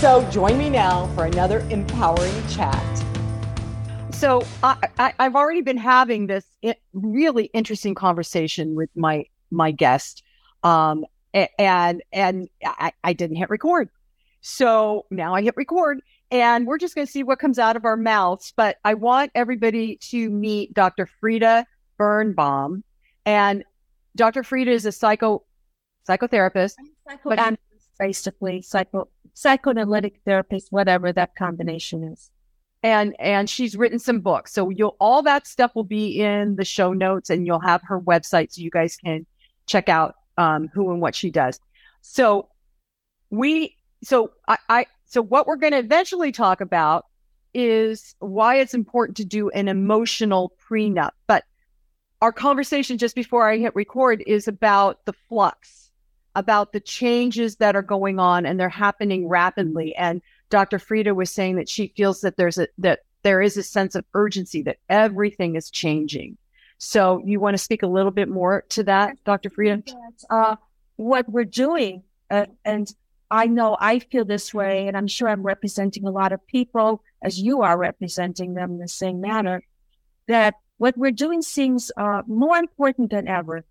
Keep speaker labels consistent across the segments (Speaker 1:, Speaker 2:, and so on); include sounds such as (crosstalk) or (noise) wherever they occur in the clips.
Speaker 1: So join me now for another empowering chat.
Speaker 2: So I, I, have already been having this really interesting conversation with my my guest, um, and and I, I didn't hit record. So now I hit record, and we're just going to see what comes out of our mouths. But I want everybody to meet Dr. Frieda Birnbaum, and Dr. Frieda is a psycho psychotherapist,
Speaker 3: psycho- but and basically psycho psychoanalytic therapist, whatever that combination is.
Speaker 2: And and she's written some books. So you'll all that stuff will be in the show notes and you'll have her website so you guys can check out um, who and what she does. So we so I, I so what we're going to eventually talk about is why it's important to do an emotional prenup. But our conversation just before I hit record is about the flux about the changes that are going on and they're happening rapidly. And Dr. Frieda was saying that she feels that there's a that there is a sense of urgency that everything is changing. So you want to speak a little bit more to that, Dr. Frieda?
Speaker 3: Uh, what we're doing, uh, and I know I feel this way, and I'm sure I'm representing a lot of people as you are representing them in the same manner, that what we're doing seems uh, more important than ever.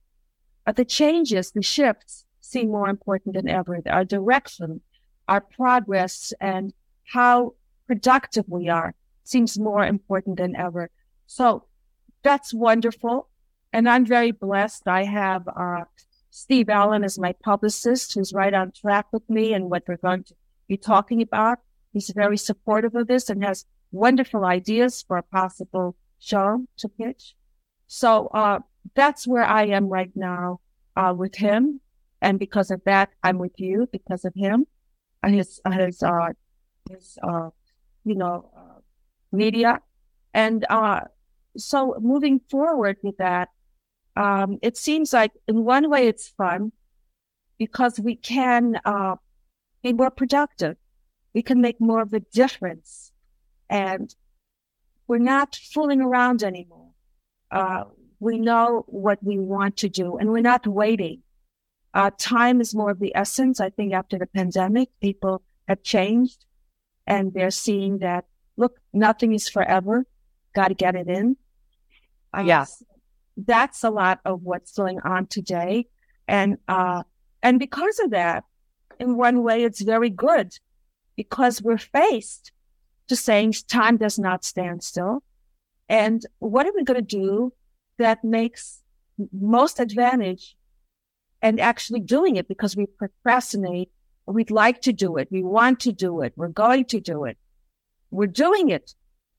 Speaker 3: The changes, the shifts seem more important than ever. Our direction, our progress, and how productive we are seems more important than ever. So that's wonderful. And I'm very blessed. I have uh, Steve Allen as my publicist, who's right on track with me and what we're going to be talking about. He's very supportive of this and has wonderful ideas for a possible show to pitch. So uh, that's where I am right now uh, with him. And because of that, I'm with you because of him and his, his, uh, his, uh, you know, uh, media. And, uh, so moving forward with that, um, it seems like in one way it's fun because we can, uh, be more productive. We can make more of a difference and we're not fooling around anymore. Uh, we know what we want to do and we're not waiting uh, time is more of the essence. I think after the pandemic, people have changed and they're seeing that, look, nothing is forever. Got to get it in.
Speaker 2: Uh, yeah.
Speaker 3: That's a lot of what's going on today. And, uh, and because of that, in one way, it's very good because we're faced to saying time does not stand still. And what are we going to do that makes most advantage and actually doing it because we procrastinate. We'd like to do it. We want to do it. We're going to do it. We're doing it.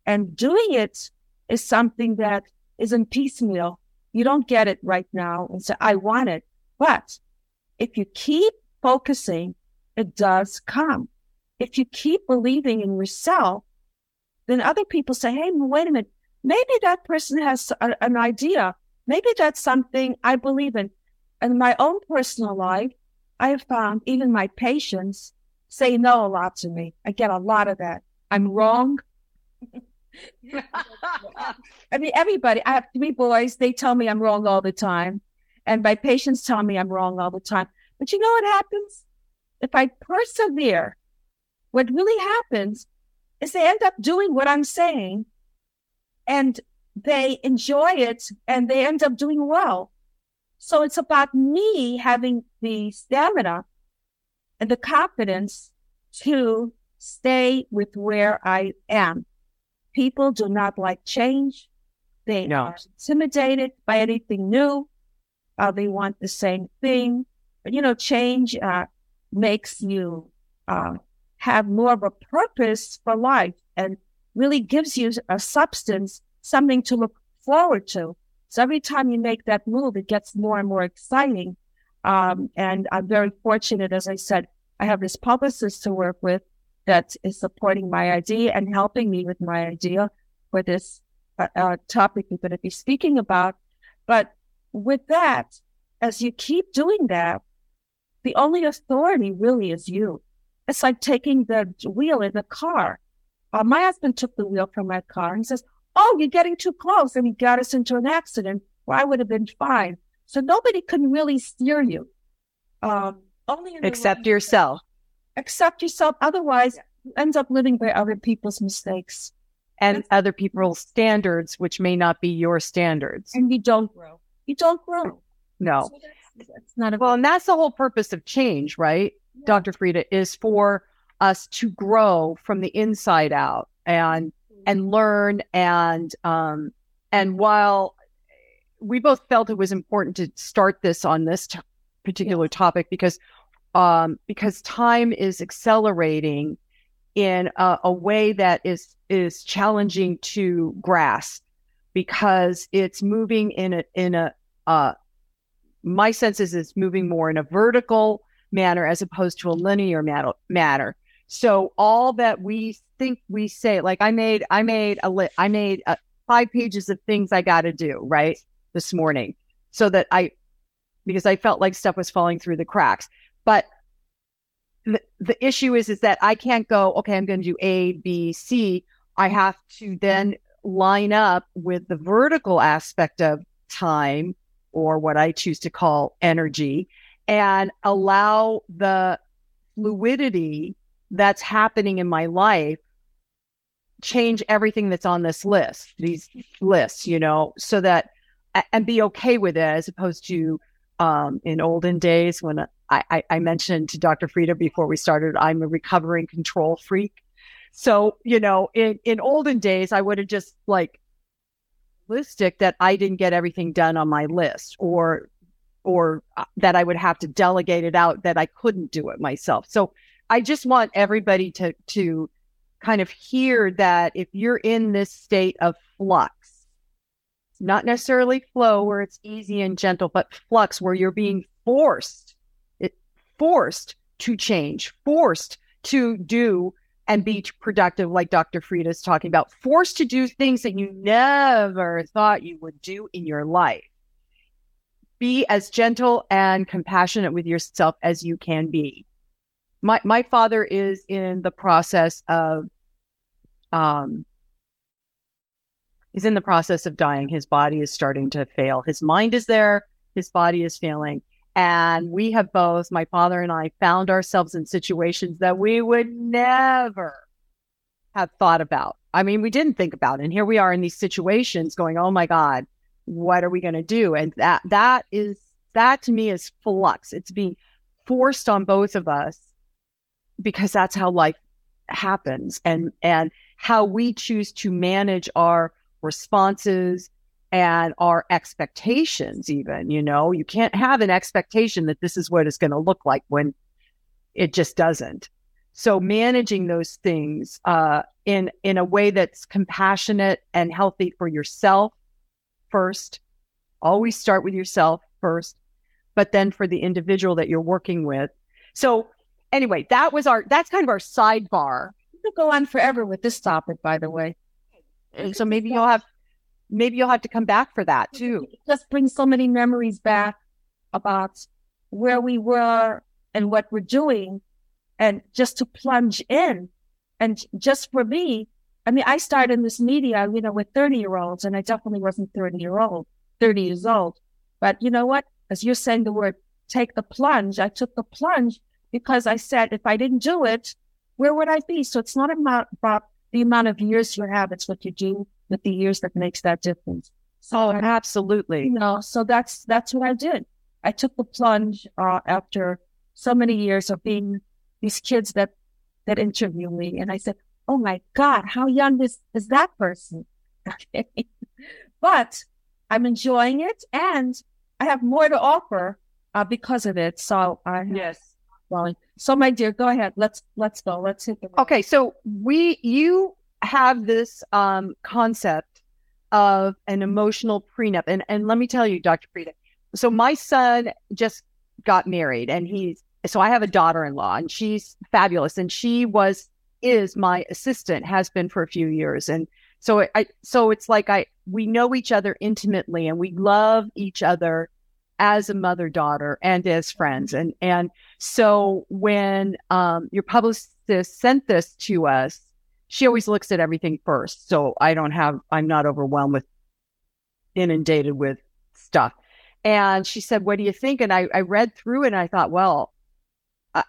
Speaker 3: And doing it is something that isn't piecemeal. You don't get it right now and say, I want it. But if you keep focusing, it does come. If you keep believing in yourself, then other people say, Hey, wait a minute. Maybe that person has a, an idea. Maybe that's something I believe in in my own personal life, I have found even my patients say no a lot to me. I get a lot of that. I'm wrong. I mean, everybody, I have three boys. They tell me I'm wrong all the time. And my patients tell me I'm wrong all the time. But you know what happens? If I persevere, what really happens is they end up doing what I'm saying and they enjoy it and they end up doing well. So it's about me having the stamina and the confidence to stay with where I am. People do not like change. They no. are intimidated by anything new. Uh, they want the same thing. But, you know, change uh, makes you uh, have more of a purpose for life and really gives you a substance, something to look forward to. So every time you make that move, it gets more and more exciting. Um, and I'm very fortunate, as I said, I have this publicist to work with that is supporting my idea and helping me with my idea for this uh, uh, topic we're going to be speaking about. But with that, as you keep doing that, the only authority really is you. It's like taking the wheel in the car. Uh, my husband took the wheel from my car and says, Oh, you're getting too close. And he got us into an accident where I would have been fine. So nobody can really steer you. Um, only
Speaker 2: except yourself.
Speaker 3: Accept yourself. Otherwise, you end up living by other people's mistakes
Speaker 2: and That's- other people's standards, which may not be your standards.
Speaker 3: And you don't grow. You don't grow.
Speaker 2: No. So that's, that's not a- well, and that's the whole purpose of change, right? Yeah. Dr. Frieda is for us to grow from the inside out and and learn and um and while we both felt it was important to start this on this t- particular topic because um because time is accelerating in a, a way that is is challenging to grasp because it's moving in a in a uh my sense is it's moving more in a vertical manner as opposed to a linear matter, matter. So all that we think we say, like I made, I made a lit, I made a, uh, five pages of things I got to do right this morning, so that I, because I felt like stuff was falling through the cracks. But the, the issue is, is that I can't go. Okay, I'm going to do A, B, C. I have to then line up with the vertical aspect of time or what I choose to call energy and allow the fluidity that's happening in my life change everything that's on this list these lists you know so that and be okay with it as opposed to um, in olden days when I, I, I mentioned to dr frieda before we started i'm a recovering control freak. So you know in, in olden days i would have just like listic that i didn't get everything done on my list or or uh, that i would have to delegate it out that i couldn't do it myself. So I just want everybody to to kind of hear that if you're in this state of flux, not necessarily flow where it's easy and gentle, but flux where you're being forced, it, forced to change, forced to do and be productive, like Dr. Frieda is talking about, forced to do things that you never thought you would do in your life. Be as gentle and compassionate with yourself as you can be my my father is in the process of um he's in the process of dying. His body is starting to fail. His mind is there. His body is failing. And we have both my father and i found ourselves in situations that we would never have thought about. I mean we didn't think about it. and here we are in these situations going oh my god what are we going to do? And that that is that to me is flux. It's being forced on both of us because that's how life happens. And and how we choose to manage our responses and our expectations even you know? You can't have an expectation that this is what it's going to look like when it just doesn't. So managing those things uh, in in a way that's compassionate and healthy for yourself first always start with yourself first but then for the individual that you're working with. So anyway, that was our that's kind of our sidebar.
Speaker 3: We could go on forever with this topic, by the way.
Speaker 2: And so maybe you'll have maybe you'll have to come back for that too.
Speaker 3: It just brings so many memories back about where we were and what we're doing and just to plunge in. And just for me, I mean, I started in this media, you know, with 30 year olds, and I definitely wasn't 30 year old, 30 years old. But you know what? As you're saying the word take the plunge, I took the plunge because I said if I didn't do it, where would I be? So it's not about, about the amount of years you have; it's what you do with the years that makes that difference.
Speaker 2: So oh, absolutely.
Speaker 3: You know, so that's that's what I did. I took the plunge uh, after so many years of being these kids that that interview me, and I said, "Oh my God, how young is is that person?" (laughs) Okay, but I'm enjoying it, and I have more to offer uh, because of it. So I
Speaker 2: yes
Speaker 3: So, my dear, go ahead. Let's let's go. Let's hit the.
Speaker 2: Road. Okay, so we you have this um, concept of an emotional prenup, and and let me tell you, Dr. Frieda. So my son just got married, and he's so I have a daughter-in-law, and she's fabulous, and she was is my assistant, has been for a few years. And so I so it's like I we know each other intimately and we love each other as a mother daughter and as friends. And and so when um, your publicist sent this to us, she always looks at everything first. So I don't have I'm not overwhelmed with inundated with stuff. And she said, "What do you think?" And I, I read through it and I thought, well,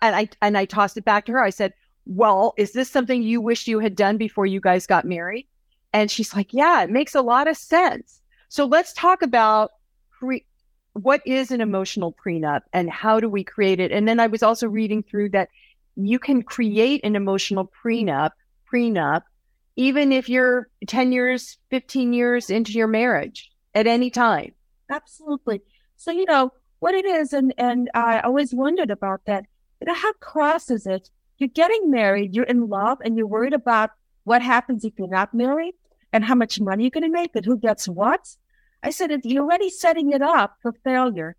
Speaker 2: and I and I tossed it back to her. I said, "Well, is this something you wish you had done before you guys got married?" And she's like, Yeah, it makes a lot of sense. So let's talk about what is an emotional prenup and how do we create it? And then I was also reading through that you can create an emotional prenup, prenup, even if you're 10 years, 15 years into your marriage at any time.
Speaker 3: Absolutely. So, you know, what it is, and, and I always wondered about that. Know, how cross is it? You're getting married, you're in love, and you're worried about what happens if you're not married and how much money you're going to make and who gets what. I said, you're already setting it up for failure.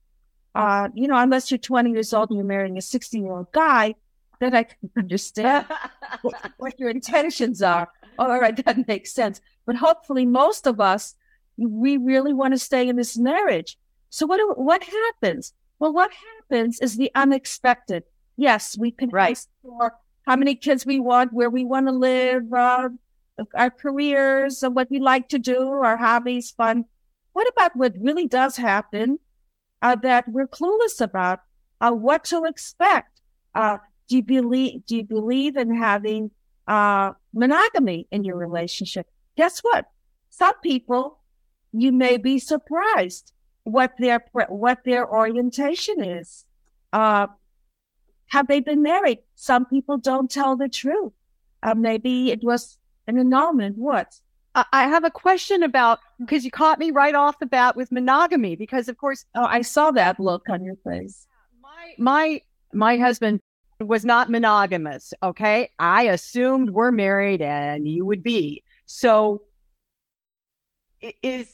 Speaker 3: Uh, you know, unless you're 20 years old and you're marrying a 16 year old guy, then I can understand (laughs) what, what, your intentions are. All right, that makes sense. But hopefully, most of us, we really want to stay in this marriage. So what what happens? Well, what happens is the unexpected. Yes, we can
Speaker 2: right.
Speaker 3: for how many kids we want, where we want to live, uh, our careers, and what we like to do, our hobbies, fun. What about what really does happen uh, that we're clueless about? Uh, what to expect? Uh, do you believe? Do you believe in having uh, monogamy in your relationship? Guess what? Some people, you may be surprised what their what their orientation is. Uh, have they been married? Some people don't tell the truth. Uh, maybe it was an annulment. What?
Speaker 2: I have a question about because you caught me right off the bat with monogamy because of course
Speaker 3: oh I saw that look on your face.
Speaker 2: My my my husband was not monogamous, okay? I assumed we're married and you would be. So is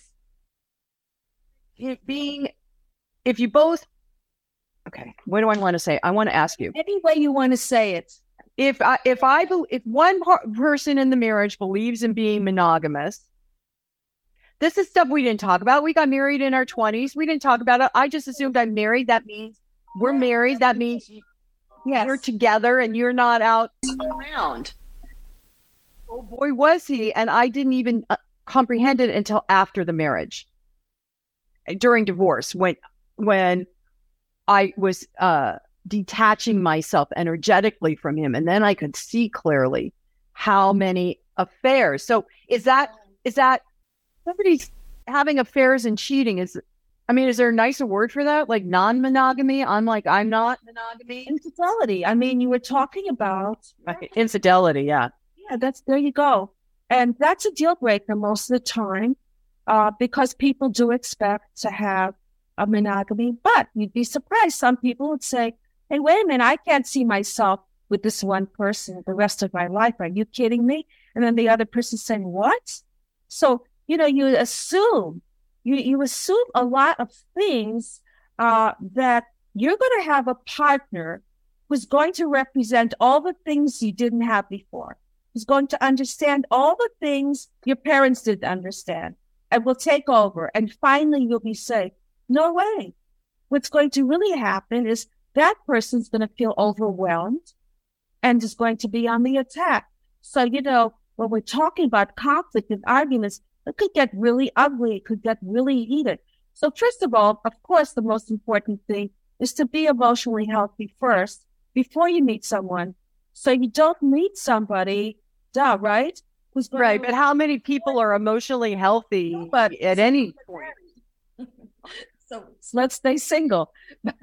Speaker 2: it being if you both okay, what do I want to say? I want to ask you.
Speaker 3: Any way you want to say it
Speaker 2: if I, if I if one person in the marriage believes in being monogamous, this is stuff we didn't talk about. We got married in our twenties. We didn't talk about it. I just assumed I'm married. That means we're married. That means yes. you're together and you're not out around. Oh boy, was he! And I didn't even uh, comprehend it until after the marriage, during divorce, when when I was uh, detaching myself energetically from him. And then I could see clearly how many affairs. So is that, is that somebody's having affairs and cheating? Is, I mean, is there a nicer word for that? Like non monogamy? I'm like, I'm not monogamy.
Speaker 3: Infidelity. I mean, you were talking about
Speaker 2: infidelity. Yeah.
Speaker 3: Yeah. That's, there you go. And that's a deal breaker most of the time uh, because people do expect to have a monogamy. But you'd be surprised. Some people would say, hey, wait a minute, I can't see myself with this one person the rest of my life. Are you kidding me? And then the other person saying, what? So, you know, you assume, you, you assume a lot of things uh, that you're going to have a partner who's going to represent all the things you didn't have before, who's going to understand all the things your parents didn't understand and will take over. And finally, you'll be safe. No way. What's going to really happen is that person's going to feel overwhelmed and is going to be on the attack. So, you know, when we're talking about conflict and arguments, it could get really ugly. It could get really heated. So, first of all, of course, the most important thing is to be emotionally healthy first before you meet someone. So you don't meet somebody, duh, right?
Speaker 2: Who's right. But how many people are emotionally healthy but at any point? (laughs)
Speaker 3: so let's stay single.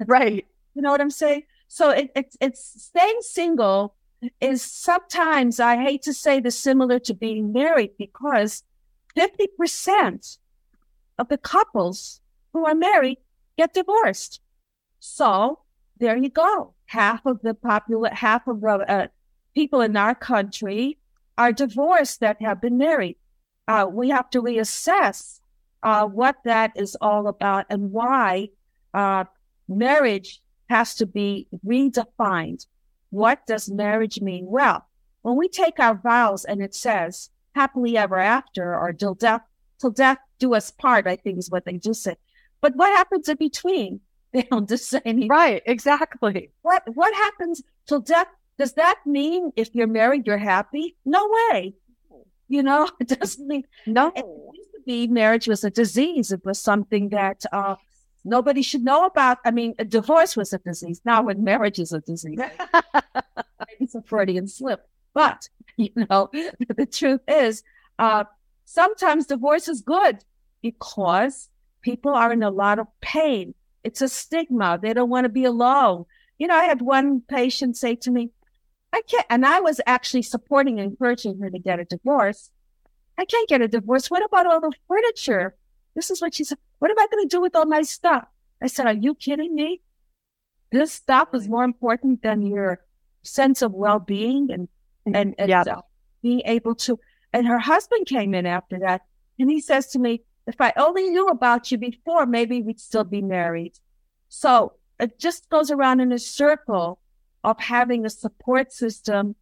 Speaker 2: right.
Speaker 3: You know what I'm saying? So it, it, it's staying single is sometimes, I hate to say this, similar to being married because 50% of the couples who are married get divorced. So there you go. Half of the popular, half of the uh, people in our country are divorced that have been married. Uh, we have to reassess uh, what that is all about and why uh, marriage has to be redefined. What does marriage mean? Well, when we take our vows and it says happily ever after or till death, till death do us part, I think is what they do say. But what happens in between? (laughs) They don't just say anything.
Speaker 2: Right, exactly.
Speaker 3: What what happens till death? Does that mean if you're married, you're happy? No way. You know, (laughs) it doesn't mean
Speaker 2: no.
Speaker 3: It used to be marriage was a disease. It was something that uh, nobody should know about. I mean, a divorce was a disease. Now, when marriage is a disease, (laughs) it's a Freudian slip. But you know, (laughs) the truth is, uh, sometimes divorce is good because people are in a lot of pain. It's a stigma. They don't want to be alone. You know, I had one patient say to me, I can't, and I was actually supporting and encouraging her to get a divorce. I can't get a divorce. What about all the furniture? This is what she said. What am I going to do with all my stuff? I said, Are you kidding me? This stuff is more important than your sense of well being and and, and
Speaker 2: Yeah.
Speaker 3: uh, being able to. And her husband came in after that, and he says to me, "If I only knew about you before, maybe we'd still be married." So it just goes around in a circle of having a support system.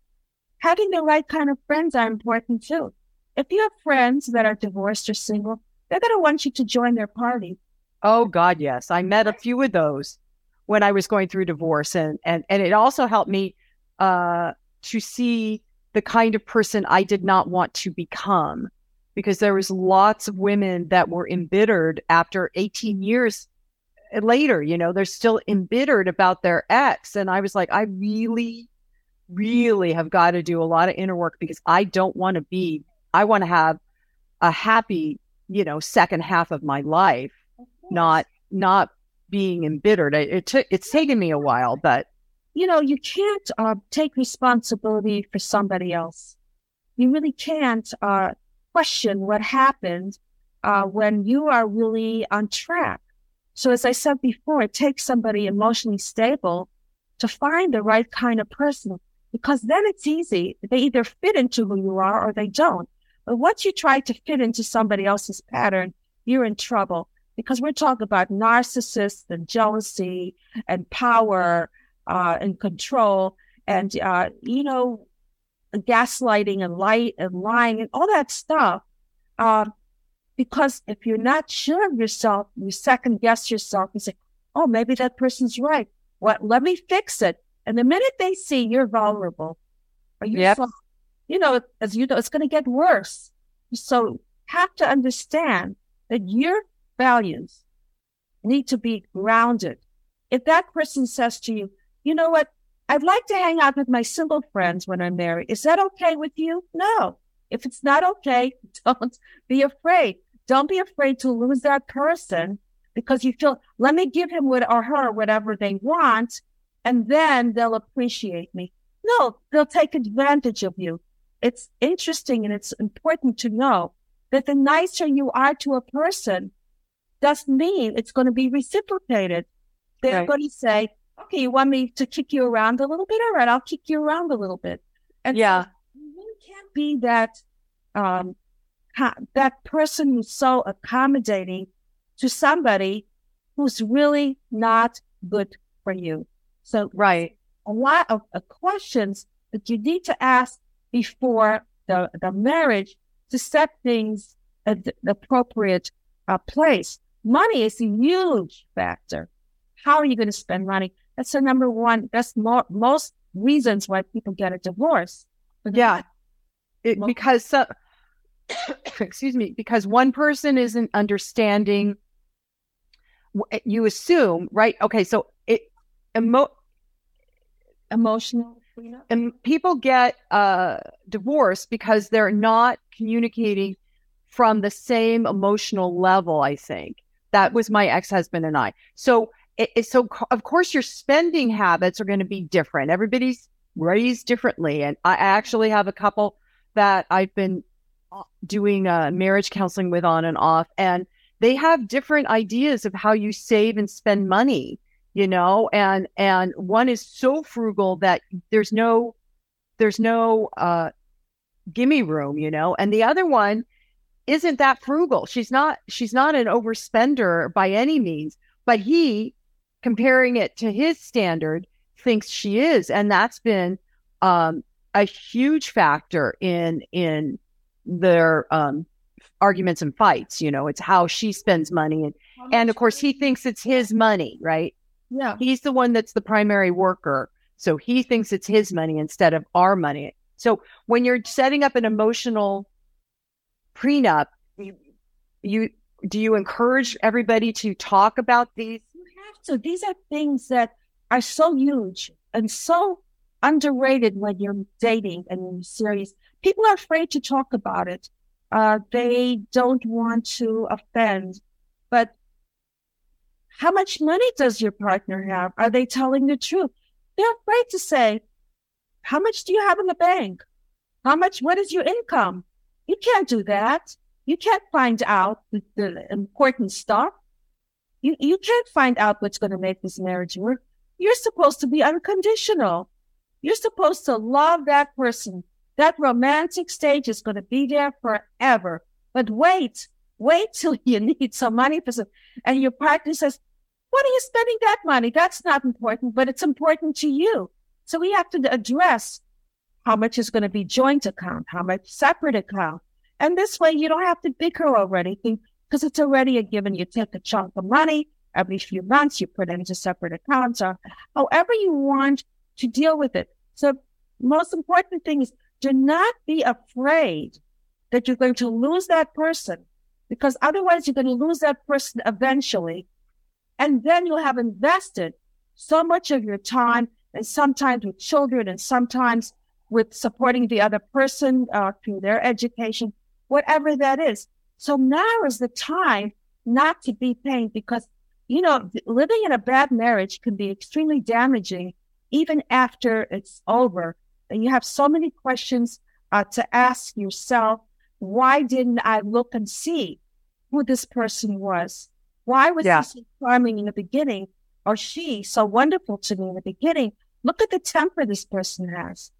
Speaker 3: Having the right kind of friends are important too. If you have friends that are divorced or single, they're going to want you to join their party.
Speaker 2: Oh God, yes. I met a few of those when I was going through divorce, and and and it also helped me uh, to see the kind of person I did not want to become, because there was lots of women that were embittered after 18 years later. You know, they're still embittered about their ex, and I was like, I really, really have got to do a lot of inner work because I don't want to be. I want to have a happy, you know, second half of my life not not being embittered. It, it took it's taken me a while, but
Speaker 3: you know, you can't uh, take responsibility for somebody else. You really can't uh, question what happened uh, when you are really on track. So, as I said before, it takes somebody emotionally stable to find the right kind of person because then it's easy. They either fit into who you are or they don't. But once you try to fit into somebody else's pattern, you're in trouble. Because we're talking about narcissists and jealousy and power uh, and control and uh, you know gaslighting and light and lying and all that stuff. Uh, because if you're not sure of yourself you second guess yourself and say oh maybe that person's right. What let me fix it. And the minute they see you're vulnerable or you're
Speaker 2: Yep.
Speaker 3: soft, you know as you know it's going to get worse so have to understand that your values need to be grounded if that person says to you you know what? I'd like to hang out with my single friends when I'm married. Is that okay with you? No. If it's not okay, (laughs) don't be afraid. Don't be afraid to lose that person because you feel, let me give him what or her whatever they want, and then they'll appreciate me. No, they'll take advantage of you. It's interesting and it's important to know that the nicer you are to a person doesn't mean it's going to be reciprocated. They're
Speaker 2: Right.
Speaker 3: going to say, okay, you want me to kick you around a little bit? All right, I'll kick you around a little bit. And so
Speaker 2: yeah,
Speaker 3: you can't be that um ha- that person who's so accommodating to somebody who's really not good for you. So
Speaker 2: right.
Speaker 3: a lot of uh, questions that you need to ask before the, the marriage to set things at the appropriate uh, place. Money is a huge factor. How are you going to spend money? That's the number one. That's mo- most reasons why people get a divorce.
Speaker 2: Yeah. It, because so, (coughs) excuse me, because one person isn't understanding. You assume, right? Okay, so it emo-
Speaker 3: emotional.
Speaker 2: And people get uh divorced because they're not communicating from the same emotional level i think. That was my ex-husband and i. So it, it- so of course your spending habits are going to be different. Everybody's raised differently. And i actually have a couple that i've been uh, doing uh, marriage counseling with on and off. And they have different ideas of how you save and spend money you know and and one is so frugal that there's no there's no uh gimme room you know and the other one isn't that frugal she's not she's not an overspender by any means but he comparing it to his standard thinks she is and that's been um a huge factor in in their um, arguments and fights. You know, it's how she spends money, and and of course he thinks it's his money, right?
Speaker 3: Yeah,
Speaker 2: he's the one that's the primary worker, so he thinks it's his money instead of our money. So when you're setting up an emotional prenup, you, you do you encourage everybody to talk about these?
Speaker 3: You have to. These are things that are so huge and so underrated when you're dating and you're serious. People are afraid to talk about it. Uh, they don't want to offend. How much money does your partner have? Are they telling the truth? They're afraid to say, how much do you have in the bank? How much, what is your income? You can't do that. You can't find out the, the important stuff. You, you can't find out what's going to make this marriage work. You're supposed to be unconditional. You're supposed to love that person. That romantic stage is going to be there forever. But wait, wait till (laughs) you need some money for some, and your partner says, what are you spending that money? That's not important, but it's important to you. So we have to address how much is going to be joint account, how much separate account. And this way you don't have to bicker over anything because it's already a given. You take a chunk of money every few months, you put it into separate accounts or however you want to deal with it. So most important thing is do not be afraid that you're going to lose that person because otherwise you're going to lose that person eventually. And then you'll have invested so much of your time and sometimes with children and sometimes with supporting the other person uh, through their education, whatever that is. So now is the time not to be pained because, you know, living in a bad marriage can be extremely damaging even after it's over. And you have so many questions uh, to ask yourself. Why didn't I look and see who this person was? Why was yeah. he so charming in the beginning or she so wonderful to me in the beginning? Look at the temper this person has.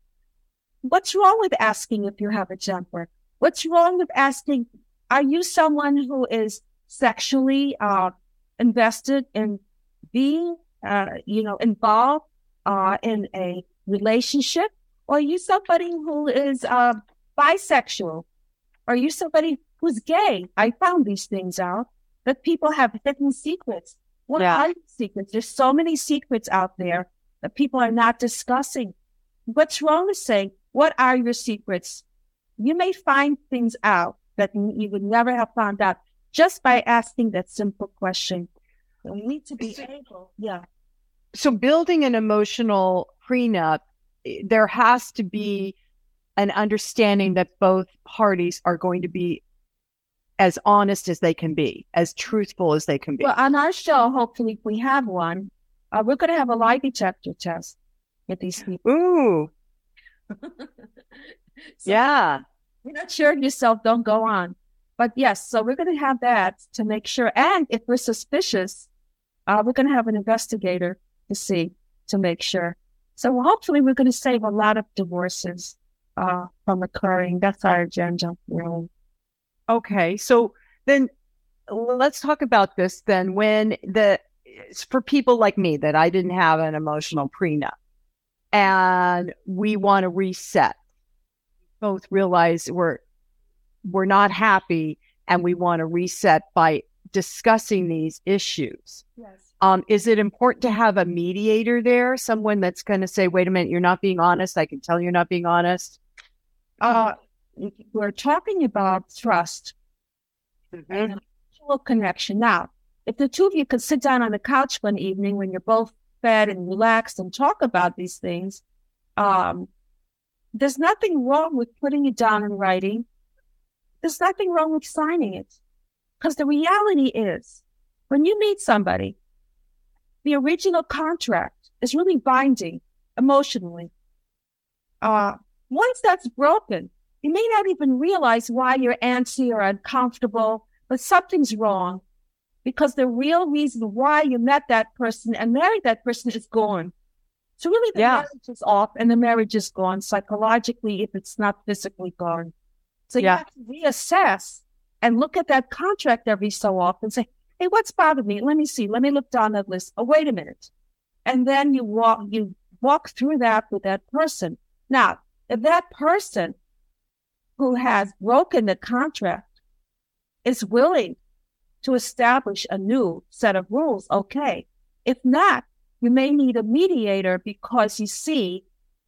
Speaker 3: What's wrong with asking if you have a temper? What's wrong with asking, are you someone who is sexually uh, invested in being, uh, you know, involved uh, in a relationship? Or are you somebody who is uh, bisexual? Are you somebody who's gay? I found these things out that people have hidden secrets. What yeah. are secrets? There's so many secrets out there that people are not discussing. What's wrong with saying, what are your secrets? You may find things out that you would never have found out just by asking that simple question. We need to be able, yeah.
Speaker 2: So building an emotional prenup, eh, there has to be an understanding that both parties are going to be as honest as they can be, as truthful as they can be.
Speaker 3: Well, on our show, hopefully, if we have one, uh, we're going to have a lie detector test with these people.
Speaker 2: Ooh. (laughs) so yeah.
Speaker 3: You're not sure of yourself, don't go on. But yes, so we're going to have that to make sure. And if we're suspicious, uh, we're going to have an investigator to see to make sure. So hopefully, we're going to save a lot of divorces uh, from occurring. That's our agenda, really.
Speaker 2: Okay, so then let's talk about this. Then, when the for people like me that I didn't have an emotional prenup, and we want to reset, both realize we're we're not happy, and we want to reset by discussing these issues.
Speaker 3: Yes.
Speaker 2: Um, is it important to have a mediator there, someone that's going to say, "Wait a minute, you're not being honest. I can tell you're not being honest."
Speaker 3: Uh, we're talking about trust mm-hmm. and emotional connection. Now, if the two of you could sit down on the couch one evening when you're both fed and relaxed and talk about these things, um, there's nothing wrong with putting it down in writing. There's nothing wrong with signing it. Because the reality is, when you meet somebody, the original contract is really binding emotionally. Uh, once that's broken, you may not even realize why you're antsy or uncomfortable, but something's wrong because the real reason why you met that person and married that person is gone. So really the yeah. marriage is off and the marriage is gone psychologically if it's not physically gone. So you yeah. have to reassess and look at that contract every so often say, Hey, what's bothering me? Let me see. Let me look down that list. Oh, wait a minute. And then you walk, you walk through that with that person. Now, if that person who has broken the contract is willing to establish a new set of rules, okay. If not, you may need a mediator because you see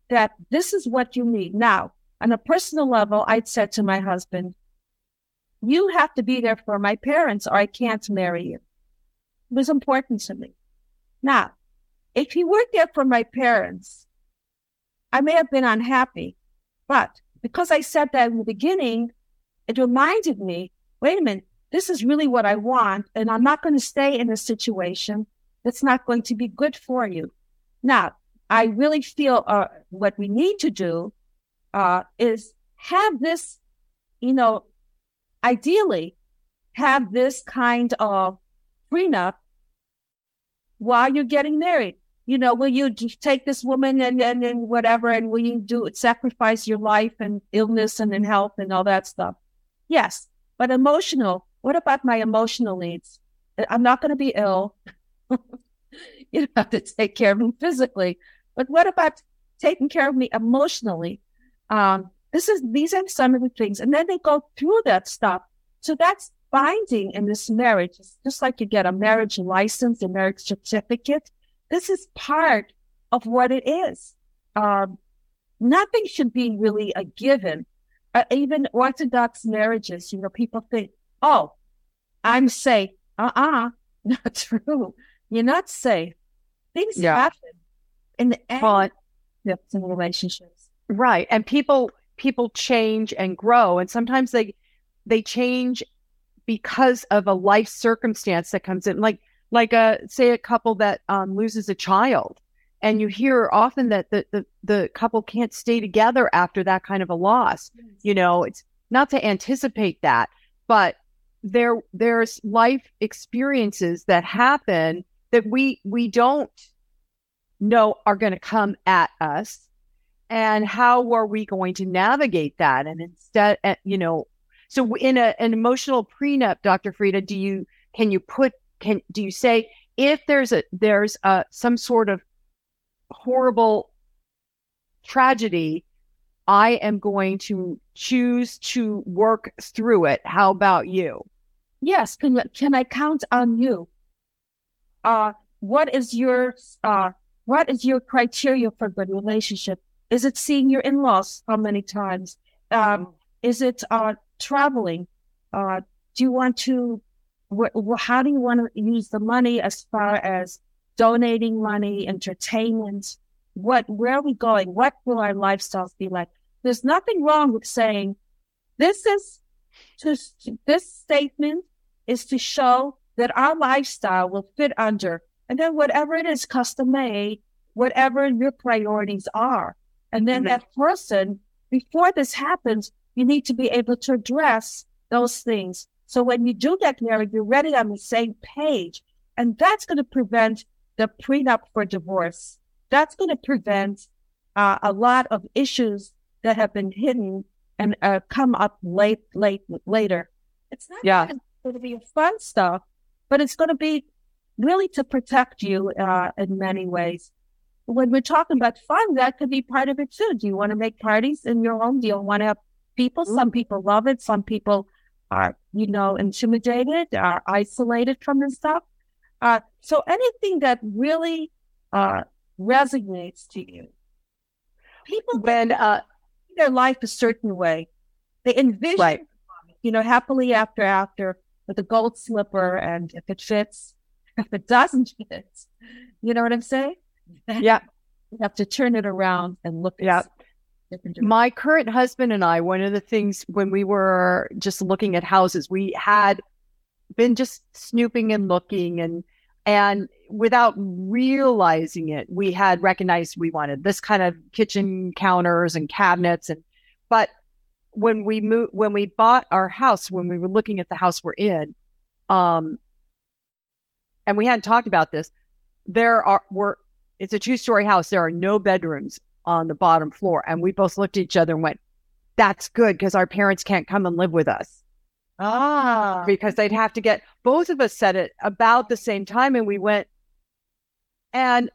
Speaker 3: that this is what you need. Now, on a personal level, I'd said to my husband, you have to be there for my parents or I can't marry you. It was important to me. Now, if he weren't there for my parents, I may have been unhappy, but because I said that in the beginning, it reminded me, wait a minute, this is really what I want. And I'm not going to stay in a situation that's not going to be good for you. Now, I really feel uh, what we need to do uh, is have this, you know, ideally have this kind of prenup while you're getting married. You know, will you take this woman and, and, and whatever, and will you do sacrifice your life and illness and, and health and all that stuff? Yes, but emotional. What about my emotional needs? I'm not going to be ill. (laughs) you have to take care of me physically, but what about taking care of me emotionally? Um, this is these are some of the things, and then they go through that stuff. So that's binding in this marriage. It's just like you get a marriage license, a marriage certificate. This is part of what it is. Um, nothing should be really a given. Uh, even Orthodox marriages, you know, people think, "Oh, I'm safe." Uh-uh, (laughs) not true. You're not safe. Things yeah. happen in the end. Well, in relationships,
Speaker 2: right? And people people change and grow, and sometimes they they change because of a life circumstance that comes in, like like a say a couple that um, loses a child, and you hear often that the, the the couple can't stay together after that kind of a loss. Yes. You know, it's not to anticipate that, but there there's life experiences that happen that we we don't know are going to come at us and how are we going to navigate that and instead eh, you know so in a, an emotional prenup dr frieda do you can you put can do you say if there's a there's a some sort of horrible tragedy i am going to choose to work through it how about you
Speaker 3: yes can, can i count on you uh, what is your uh, what is your criteria for good relationship? Is it seeing your in-laws how many times? Um, is it uh, traveling? Uh, do you want to? Wh- wh- how do you want to use the money as far as donating money, entertainment? What? Where are we going? What will our lifestyles be like? There's nothing wrong with saying this is to, this statement is to show that our lifestyle will fit under. And then whatever it is custom made, whatever your priorities are. And then mm-hmm. that person, before this happens, you need to be able to address those things. So when you do get married, you're ready on the same page. And that's going to prevent the prenup for divorce. That's going to prevent uh, a lot of issues that have been hidden and uh, come up late, late, later. It's not yeah. going to be fun stuff, but it's going to be really to protect you uh, in many ways. When we're talking about fun, that could be part of it too. Do you want to make parties in your home? Do you want to have people? Mm-hmm. Some people love it. Some people are, you know, intimidated, are isolated from this stuff. Uh, so anything that really uh, resonates to you. People when uh, their life a certain way, they envision, right. you know, happily after after with a gold slipper, and if it fits, (laughs) if it doesn't fit, you know what I'm saying?
Speaker 2: Yeah. (laughs)
Speaker 3: you have to turn it around and look
Speaker 2: yeah. My current husband and I, one of the things when we were just looking at houses, we had been just snooping and looking and and without realizing it, we had recognized we wanted this kind of kitchen counters and cabinets and but when we moved when we bought our house when we were looking at the house we're in um and we hadn't talked about this there are were it's a two story house. There are no bedrooms on the bottom floor and we both looked at each other and went that's good because our parents can't come and live with us
Speaker 3: ah
Speaker 2: because they'd have to get both of us said it about the same time and we went and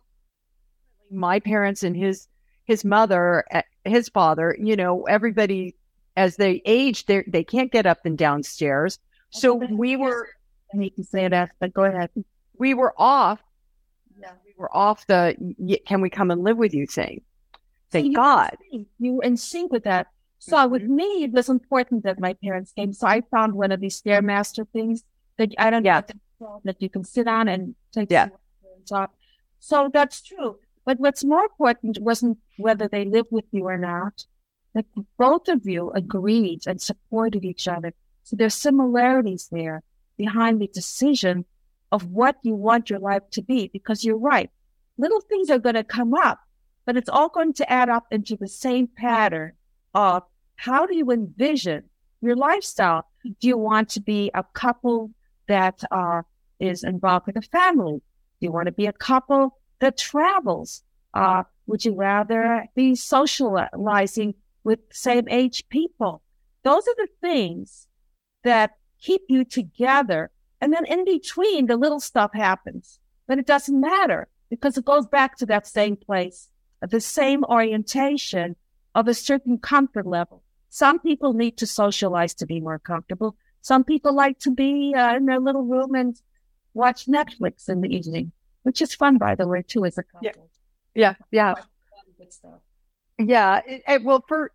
Speaker 2: my parents and his his mother eh, his father, you know, everybody as they age, they they can't get up and downstairs. So we were.
Speaker 3: I hate to say that, but go ahead.
Speaker 2: We were off.
Speaker 3: Yeah.
Speaker 2: We were off the. Can we come and live with you thing? Thank God.
Speaker 3: You were in sync with that. So with
Speaker 2: Mhm.
Speaker 3: me, it was important that my parents came. So I found one of these stairmaster things that I don't know
Speaker 2: Yeah.
Speaker 3: what that you can sit on and take
Speaker 2: Yeah.
Speaker 3: on. So that's true. But what's more important wasn't whether they lived with you or not. That both of you agreed and supported each other. So there's similarities there behind the decision of what you want your life to be. Because you're right, little things are going to come up, but it's all going to add up into the same pattern of how do you envision your lifestyle? Do you want to be a couple that uh, is involved with a family? Do you want to be a couple that travels? Uh, would you rather be socializing with same age people? Those are the things that keep you together. And then in between, the little stuff happens, but it doesn't matter because it goes back to that same place, the same orientation of a certain comfort level. Some people need to socialize to be more comfortable. Some people like to be uh, in their little room and watch Netflix in the evening, which is fun, by the way, too, as a couple.
Speaker 2: Yeah. Yeah.
Speaker 3: Good stuff.
Speaker 2: Yeah. It, it- well, for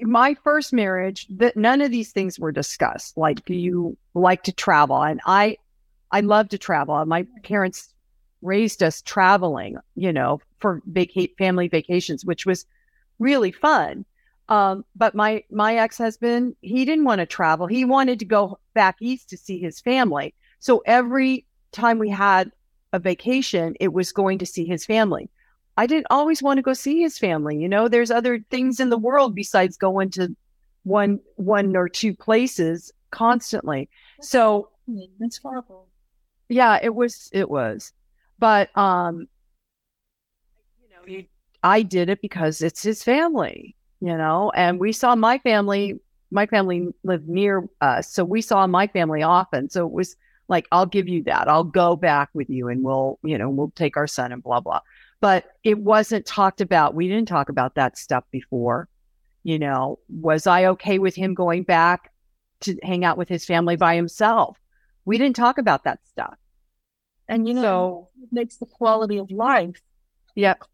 Speaker 2: my first marriage, that none of these things were discussed. Like, do you like to travel? And I, I love to travel. My parents raised us traveling, you know, for vaca- family vacations, which was really fun. Um, but my my ex husband, he didn't want to travel. He wanted to go back east to see his family. So every time we had a vacation, it was going to see his family. I didn't always want to go see his family. You know, there's other things in the world besides going to one one or two places constantly. So
Speaker 3: That's horrible.
Speaker 2: yeah, it was it was. But um I did it because it's his family, you know, and we saw my family my family lived near us, so we saw my family often. So it was like I'll give you that. I'll go back with you and we'll, you know, we'll take our son and blah blah. But it wasn't talked about. We didn't talk about that stuff before. You know, was I okay with him going back to hang out with his family by himself? We didn't talk about that stuff.
Speaker 3: And you know,
Speaker 2: So-
Speaker 3: it makes the quality of life.
Speaker 2: Yep.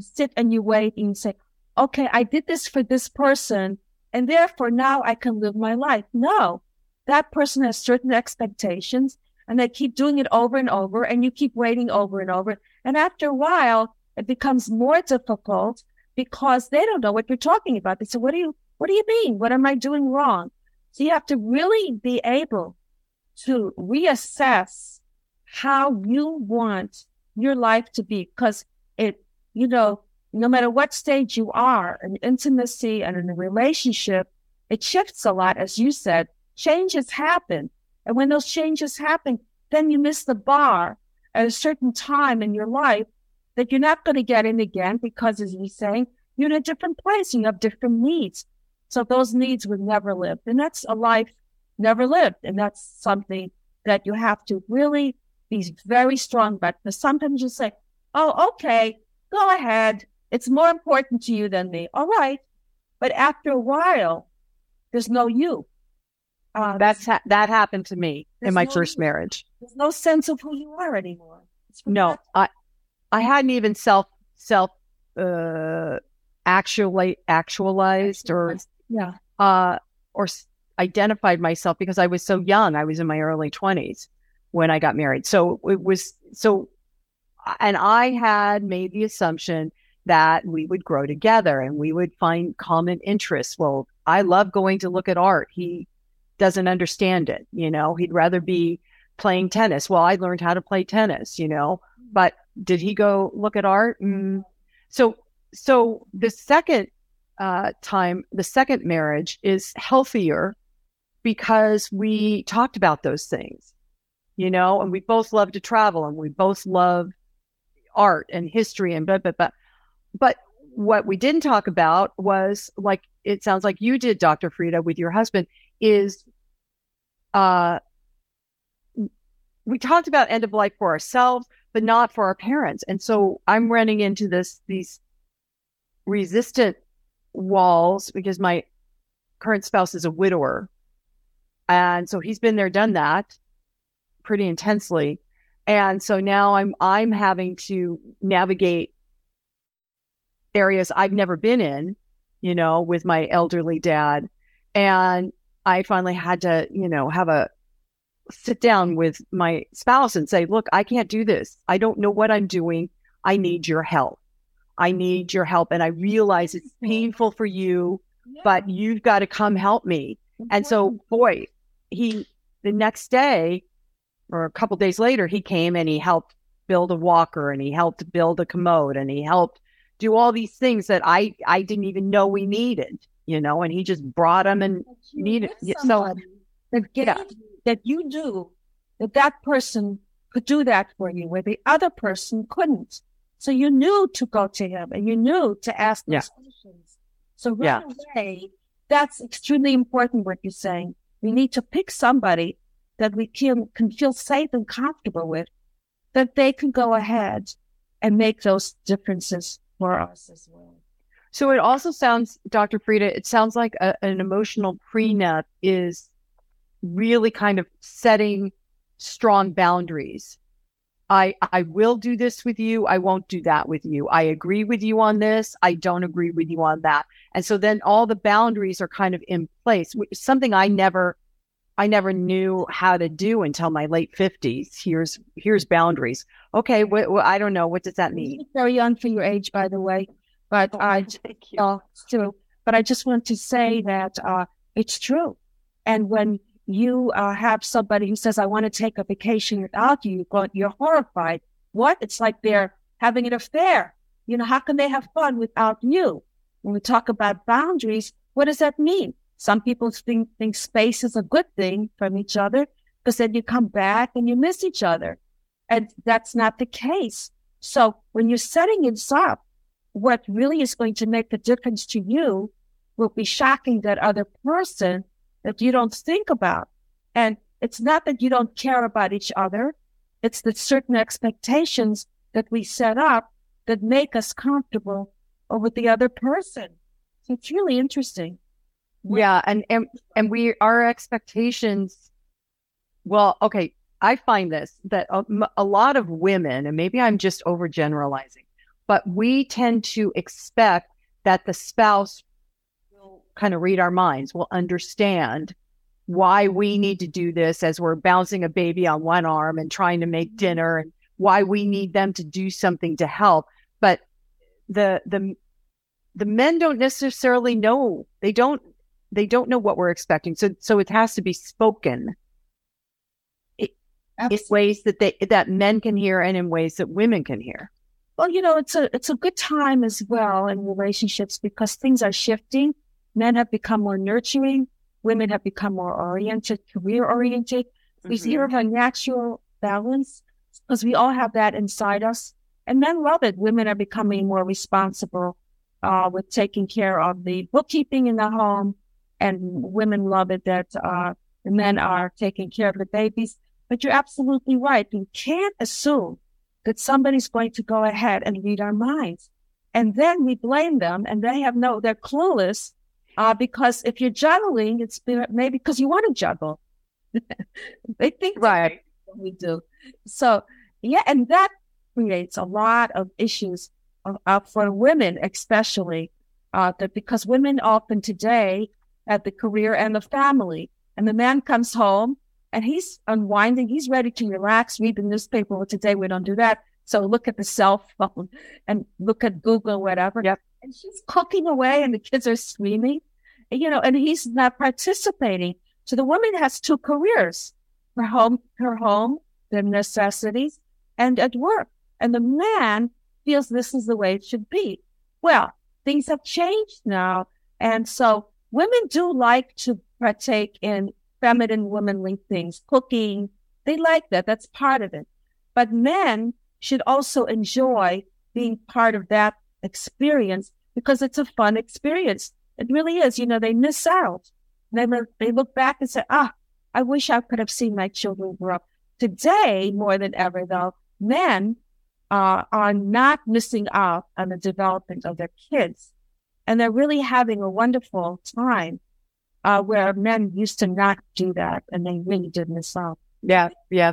Speaker 3: Sit and you wait and you say, okay, I did this for this person, and therefore now I can live my life. No, that person has certain expectations and they keep doing it over and over, and you keep waiting over and over. And after a while, it becomes more difficult because they don't know what you're talking about. They say, what do you, what do you mean? What am I doing wrong? So you have to really be able to reassess how you want your life to be because it you know no matter what stage you are in intimacy and in a relationship it shifts a lot as you said. Changes happen. And when those changes happen then you miss the bar at a certain time in your life that you're not going to get in again because as you're saying you're in a different place and you have different needs. So those needs were never lived and that's a life never lived. And that's something that you have to really be very strong about. Because sometimes you say, oh, okay, go ahead. It's more important to you than me. All right. But after a while, there's no you. Uh,
Speaker 2: That's ha- that happened to me in my
Speaker 3: no-
Speaker 2: first marriage.
Speaker 3: there's no sense of who you are anymore.
Speaker 2: No. I I hadn't even self self uh actually actualized or
Speaker 3: yeah.
Speaker 2: uh or s- identified myself because I was so young. I was in my early 20s when I got married. So it was so and I had made the assumption that we would grow together and we would find common interests. Well, I love going to look at art. He doesn't understand it, you know. He'd rather be playing tennis. Well, I learned how to play tennis, you know. But did he go look at art? Mm. So so the second uh, time, the second marriage is healthier because we talked about those things, you know, and we both love to travel and we both love art and history and blah, blah, blah. But what we didn't talk about was like, it sounds like you did, Dr. Frieda, with your husband, is uh, we talked about end of life for ourselves, but not for our parents. And so I'm running into this, these resistant walls because my current spouse is a widower. And so he's been there, done that pretty intensely. And so now I'm I'm having to navigate areas I've never been in, you know, with my elderly dad. And I finally had to, you know, have a sit down with my spouse and say, look, I can't do this. I don't know what I'm doing. I need your help. I need your help. And I realize it's painful for you, but you've got to come help me. And so, boy, he, the next day or a couple days later, he came and he helped build a walker and he helped build a commode and he helped do all these things that I, I didn't even know we needed, you know, and he just brought them and needed. So,
Speaker 3: that, yeah. that you do, that that person could do that for you, where the other person couldn't. So you knew to go to him and you knew to ask
Speaker 2: Yeah.
Speaker 3: questions. So right
Speaker 2: Yeah.
Speaker 3: away, that's extremely important what you're saying. We need to pick somebody that we can, can feel safe and comfortable with, that they can go ahead and make those differences for us as well.
Speaker 2: So it also sounds, Dr. Frieda, it sounds like a, an emotional prenup is really kind of setting strong boundaries. I I will do this with you. I won't do that with you. I agree with you on this. I don't agree with you on that. And so then all the boundaries are kind of in place. Something I never I never knew how to do until my late 50s. Here's here's boundaries. Okay, what, what I don't know what does that mean?
Speaker 3: Very young for your age, by the way, but I (laughs)
Speaker 2: Thank
Speaker 3: uh, still, but I just want to say that uh, it's true. And when you uh, have somebody who says, "I want to take a vacation without you," going, you're horrified. What? It's like they're having an affair. You know, how can they have fun without you? When we talk about boundaries, what does that mean? Some people think think space is a good thing from each other because then you come back and you miss each other, and that's not the case. So when you're setting this up, what really is going to make the difference to you will be shocking that other person that you don't think about. And it's not that you don't care about each other. It's that certain expectations that we set up that make us comfortable with the other person. So it's really interesting.
Speaker 2: Yeah, and and and we our expectations. Well, okay, I find this that a lot of women, and maybe I'm just overgeneralizing, but we tend to expect that the spouse will kind of read our minds, will understand why we need to do this as we're bouncing a baby on one arm and trying to make mm-hmm. dinner, and why we need them to do something to help. But the the the men don't necessarily know. They don't they don't know what we're expecting. So so it has to be spoken in ways that they that men can hear and in ways that women can hear.
Speaker 3: Well, you know, it's a it's a good time as well in relationships because things are shifting. Men have become more nurturing. Women have become more oriented, career oriented. We see a natural balance because we all have that inside us. And men love it. Women are becoming more responsible uh, with taking care of the bookkeeping in the home. And women love it that uh, the men are taking care of the babies. But you're absolutely right. We can't assume that somebody's going to go ahead and read our minds. And then we blame them and they have no, they're clueless. Uh, because if you're juggling, it's maybe because you want to juggle. (laughs) they think
Speaker 2: Right.
Speaker 3: we do. So yeah, and that creates a lot of issues uh, uh, for women, especially uh, that because women often today have the career and the family, and the man comes home and he's unwinding, he's ready to relax, read the newspaper. Well, today we don't do that. So look at the cell phone and look at Google, whatever.
Speaker 2: Yep.
Speaker 3: And she's cooking away, and the kids are screaming, you know, and he's not participating. So the woman has two careers: her home, her home, their necessities, and at work. And the man feels this is the way it should be. Well, things have changed now. And so women do like to partake in feminine, womanly things, cooking. They like that. That's part of it. But men should also enjoy being part of that experience because it's a fun experience. It really is. You know, they miss out. They, look- they look back and say, ah, I wish I could have seen my children grow up. Today, more than ever, though, men uh, are not missing out on the development of their kids. And they're really having a wonderful time uh, where men used to not do that and they really did miss out.
Speaker 2: Yeah, yeah.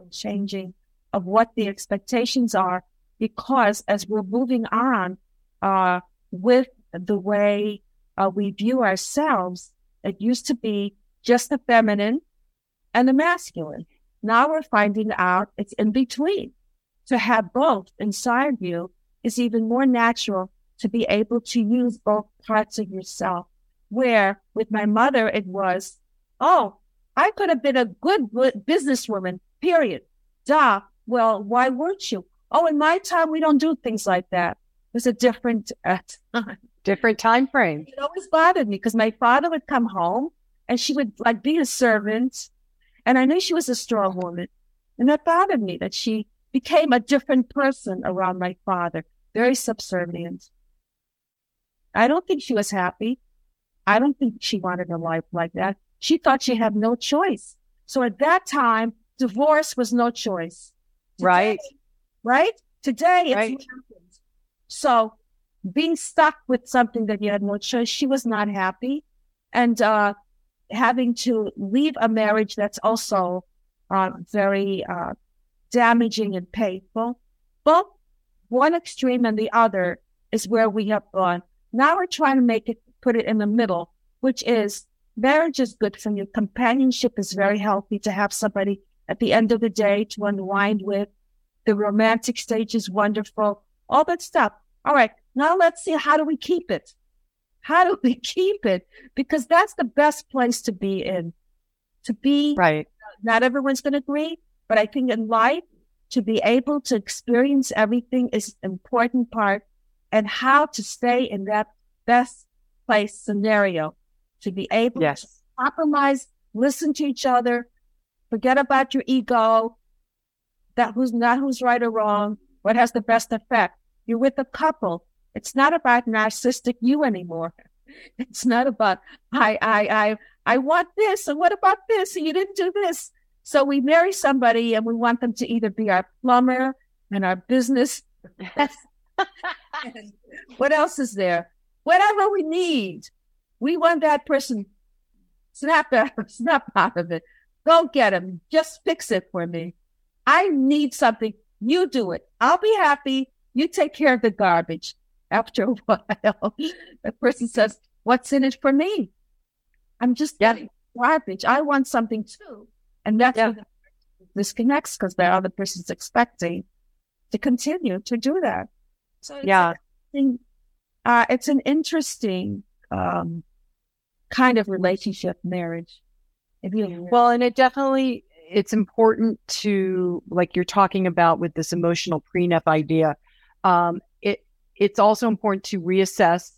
Speaker 3: And changing of what the expectations are because as we're moving on uh, with the way uh, we view ourselves, it used to be just the feminine and the masculine. Now we're finding out it's in between. To have both inside you is even more natural to be able to use both parts of yourself. Where with my mother, it was, oh, I could have been a good businesswoman, period. Duh. Well, why weren't you? Oh, in my time, we don't do things like that. It was a different uh, (laughs)
Speaker 2: different time frame.
Speaker 3: It always bothered me because my father would come home and she would like be a servant. And I knew she was a strong woman. And that bothered me that she became a different person around my father, very subservient. I don't think she was happy. I don't think she wanted a life like that. She thought she had no choice. So at that time, divorce was no choice.
Speaker 2: Today, right.
Speaker 3: Right? Today, it's
Speaker 2: right.
Speaker 3: So being stuck with something that you had no choice, she was not happy. And uh, having to leave a marriage that's also uh, very uh, damaging and painful. But one extreme and the other is where we have gone. Now we're trying to make it, put it in the middle, which is marriage is good for you. Companionship is very healthy to have somebody at the end of the day to unwind with. The romantic stage is wonderful. All that stuff. All right. Now let's see how do we keep it? How do we (laughs) keep it? Because that's the best place to be in. To be
Speaker 2: right.
Speaker 3: Not everyone's going to agree, but I think in life, to be able to experience everything is an important part and how to stay in that best place scenario to be able
Speaker 2: yes.
Speaker 3: to compromise, listen to each other, forget about your ego, that who's not who's right or wrong, what has the best effect. You're with a couple. It's not about narcissistic you anymore. (laughs) It's not about I I I I want this and what about this and you didn't do this. So we marry somebody and we want them to either be our plumber and our business. (laughs) (laughs) what else is there? Whatever we need. We want that person. Snap out, (laughs) snap out of it. Go get him. Just fix it for me. I need something. You do it. I'll be happy. You take care of the garbage. After a (laughs) while, the person says, What's in it for me? I'm just getting garbage. I want something too. And that's yeah. disconnects because the other person's expecting to continue to do that.
Speaker 2: So yeah,
Speaker 3: uh, it's an interesting um, kind of relationship, marriage.
Speaker 2: Well, and it definitely it's important to like you're talking about with this emotional prenup idea. Um, it it's also important to reassess,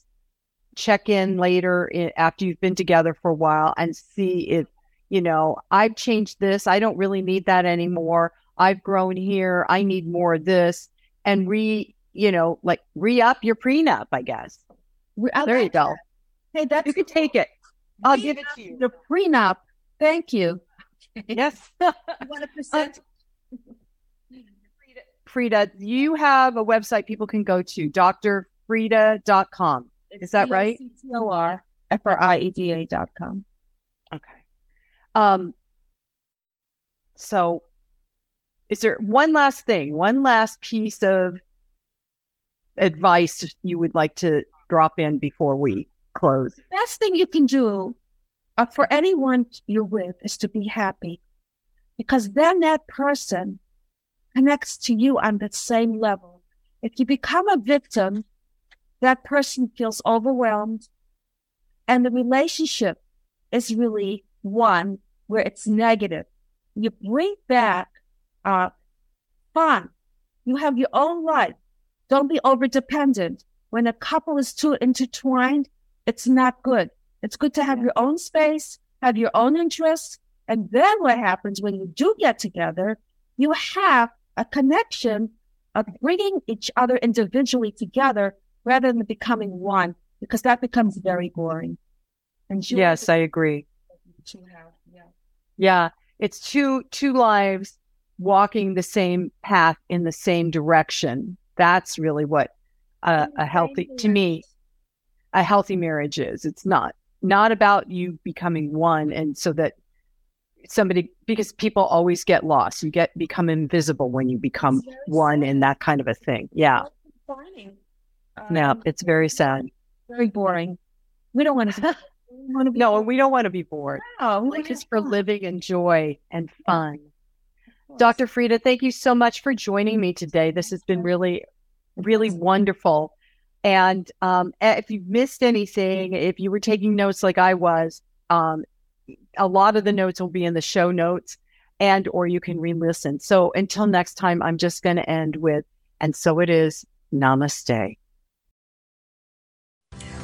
Speaker 2: check in later in, after you've been together for a while, and see if you know I've changed this. I don't really need that anymore. I've grown here. I need more of this, and re you know like re up your prenup. I guess. there you go.
Speaker 3: Hey, that's
Speaker 2: you can take it. I'll give it to you.
Speaker 3: The prenup. Thank you.
Speaker 2: Yes. (laughs) One percent. (laughs) Frieda, you have a website people can go to, drfrieda.com. Is that right?
Speaker 3: C-T-O-R F-R-I-E-D-A dot com.
Speaker 2: Okay. Um, so is there one last thing, one last piece of advice you would like to drop in before we close?
Speaker 3: The best thing you can do uh, for anyone you're with is to be happy because then that person connects to you on the same level. If you become a victim, that person feels overwhelmed and the relationship is really one where it's negative. You bring back uh, fun. You have your own life. Don't be over dependent. When a couple is too intertwined, it's not good. It's good to have your own space, have your own interests. And then what happens when you do get together, you have a connection of bringing each other individually together rather than becoming one, because that becomes very boring.
Speaker 2: And yes, I agree. yeah. yeah, it's two two lives walking the same path in the same direction. That's really what uh, a healthy to me a healthy marriage is. It's not not about you becoming one and so that somebody because people always get lost. You get become invisible when you become one and that kind of a thing. Yeah. Yeah,
Speaker 3: Um,
Speaker 2: it's very sad.
Speaker 3: very boring. We don't want to. want to be
Speaker 2: No, and we don't want to be bored.
Speaker 3: No, we just
Speaker 2: for living and joy and fun. Dr. Frieda, thank you so much for joining me today. This has been really, really wonderful. And um, if you've missed anything, if you were taking notes like I was, um, a lot of the notes will be in the show notes and or you can re-listen. So until next time, I'm just going to end with, and so it is, namaste.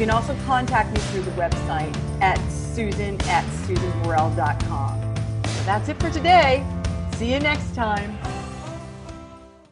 Speaker 1: can also contact me through the website at susan at susanburrell.com. So that's it for today. See you next time.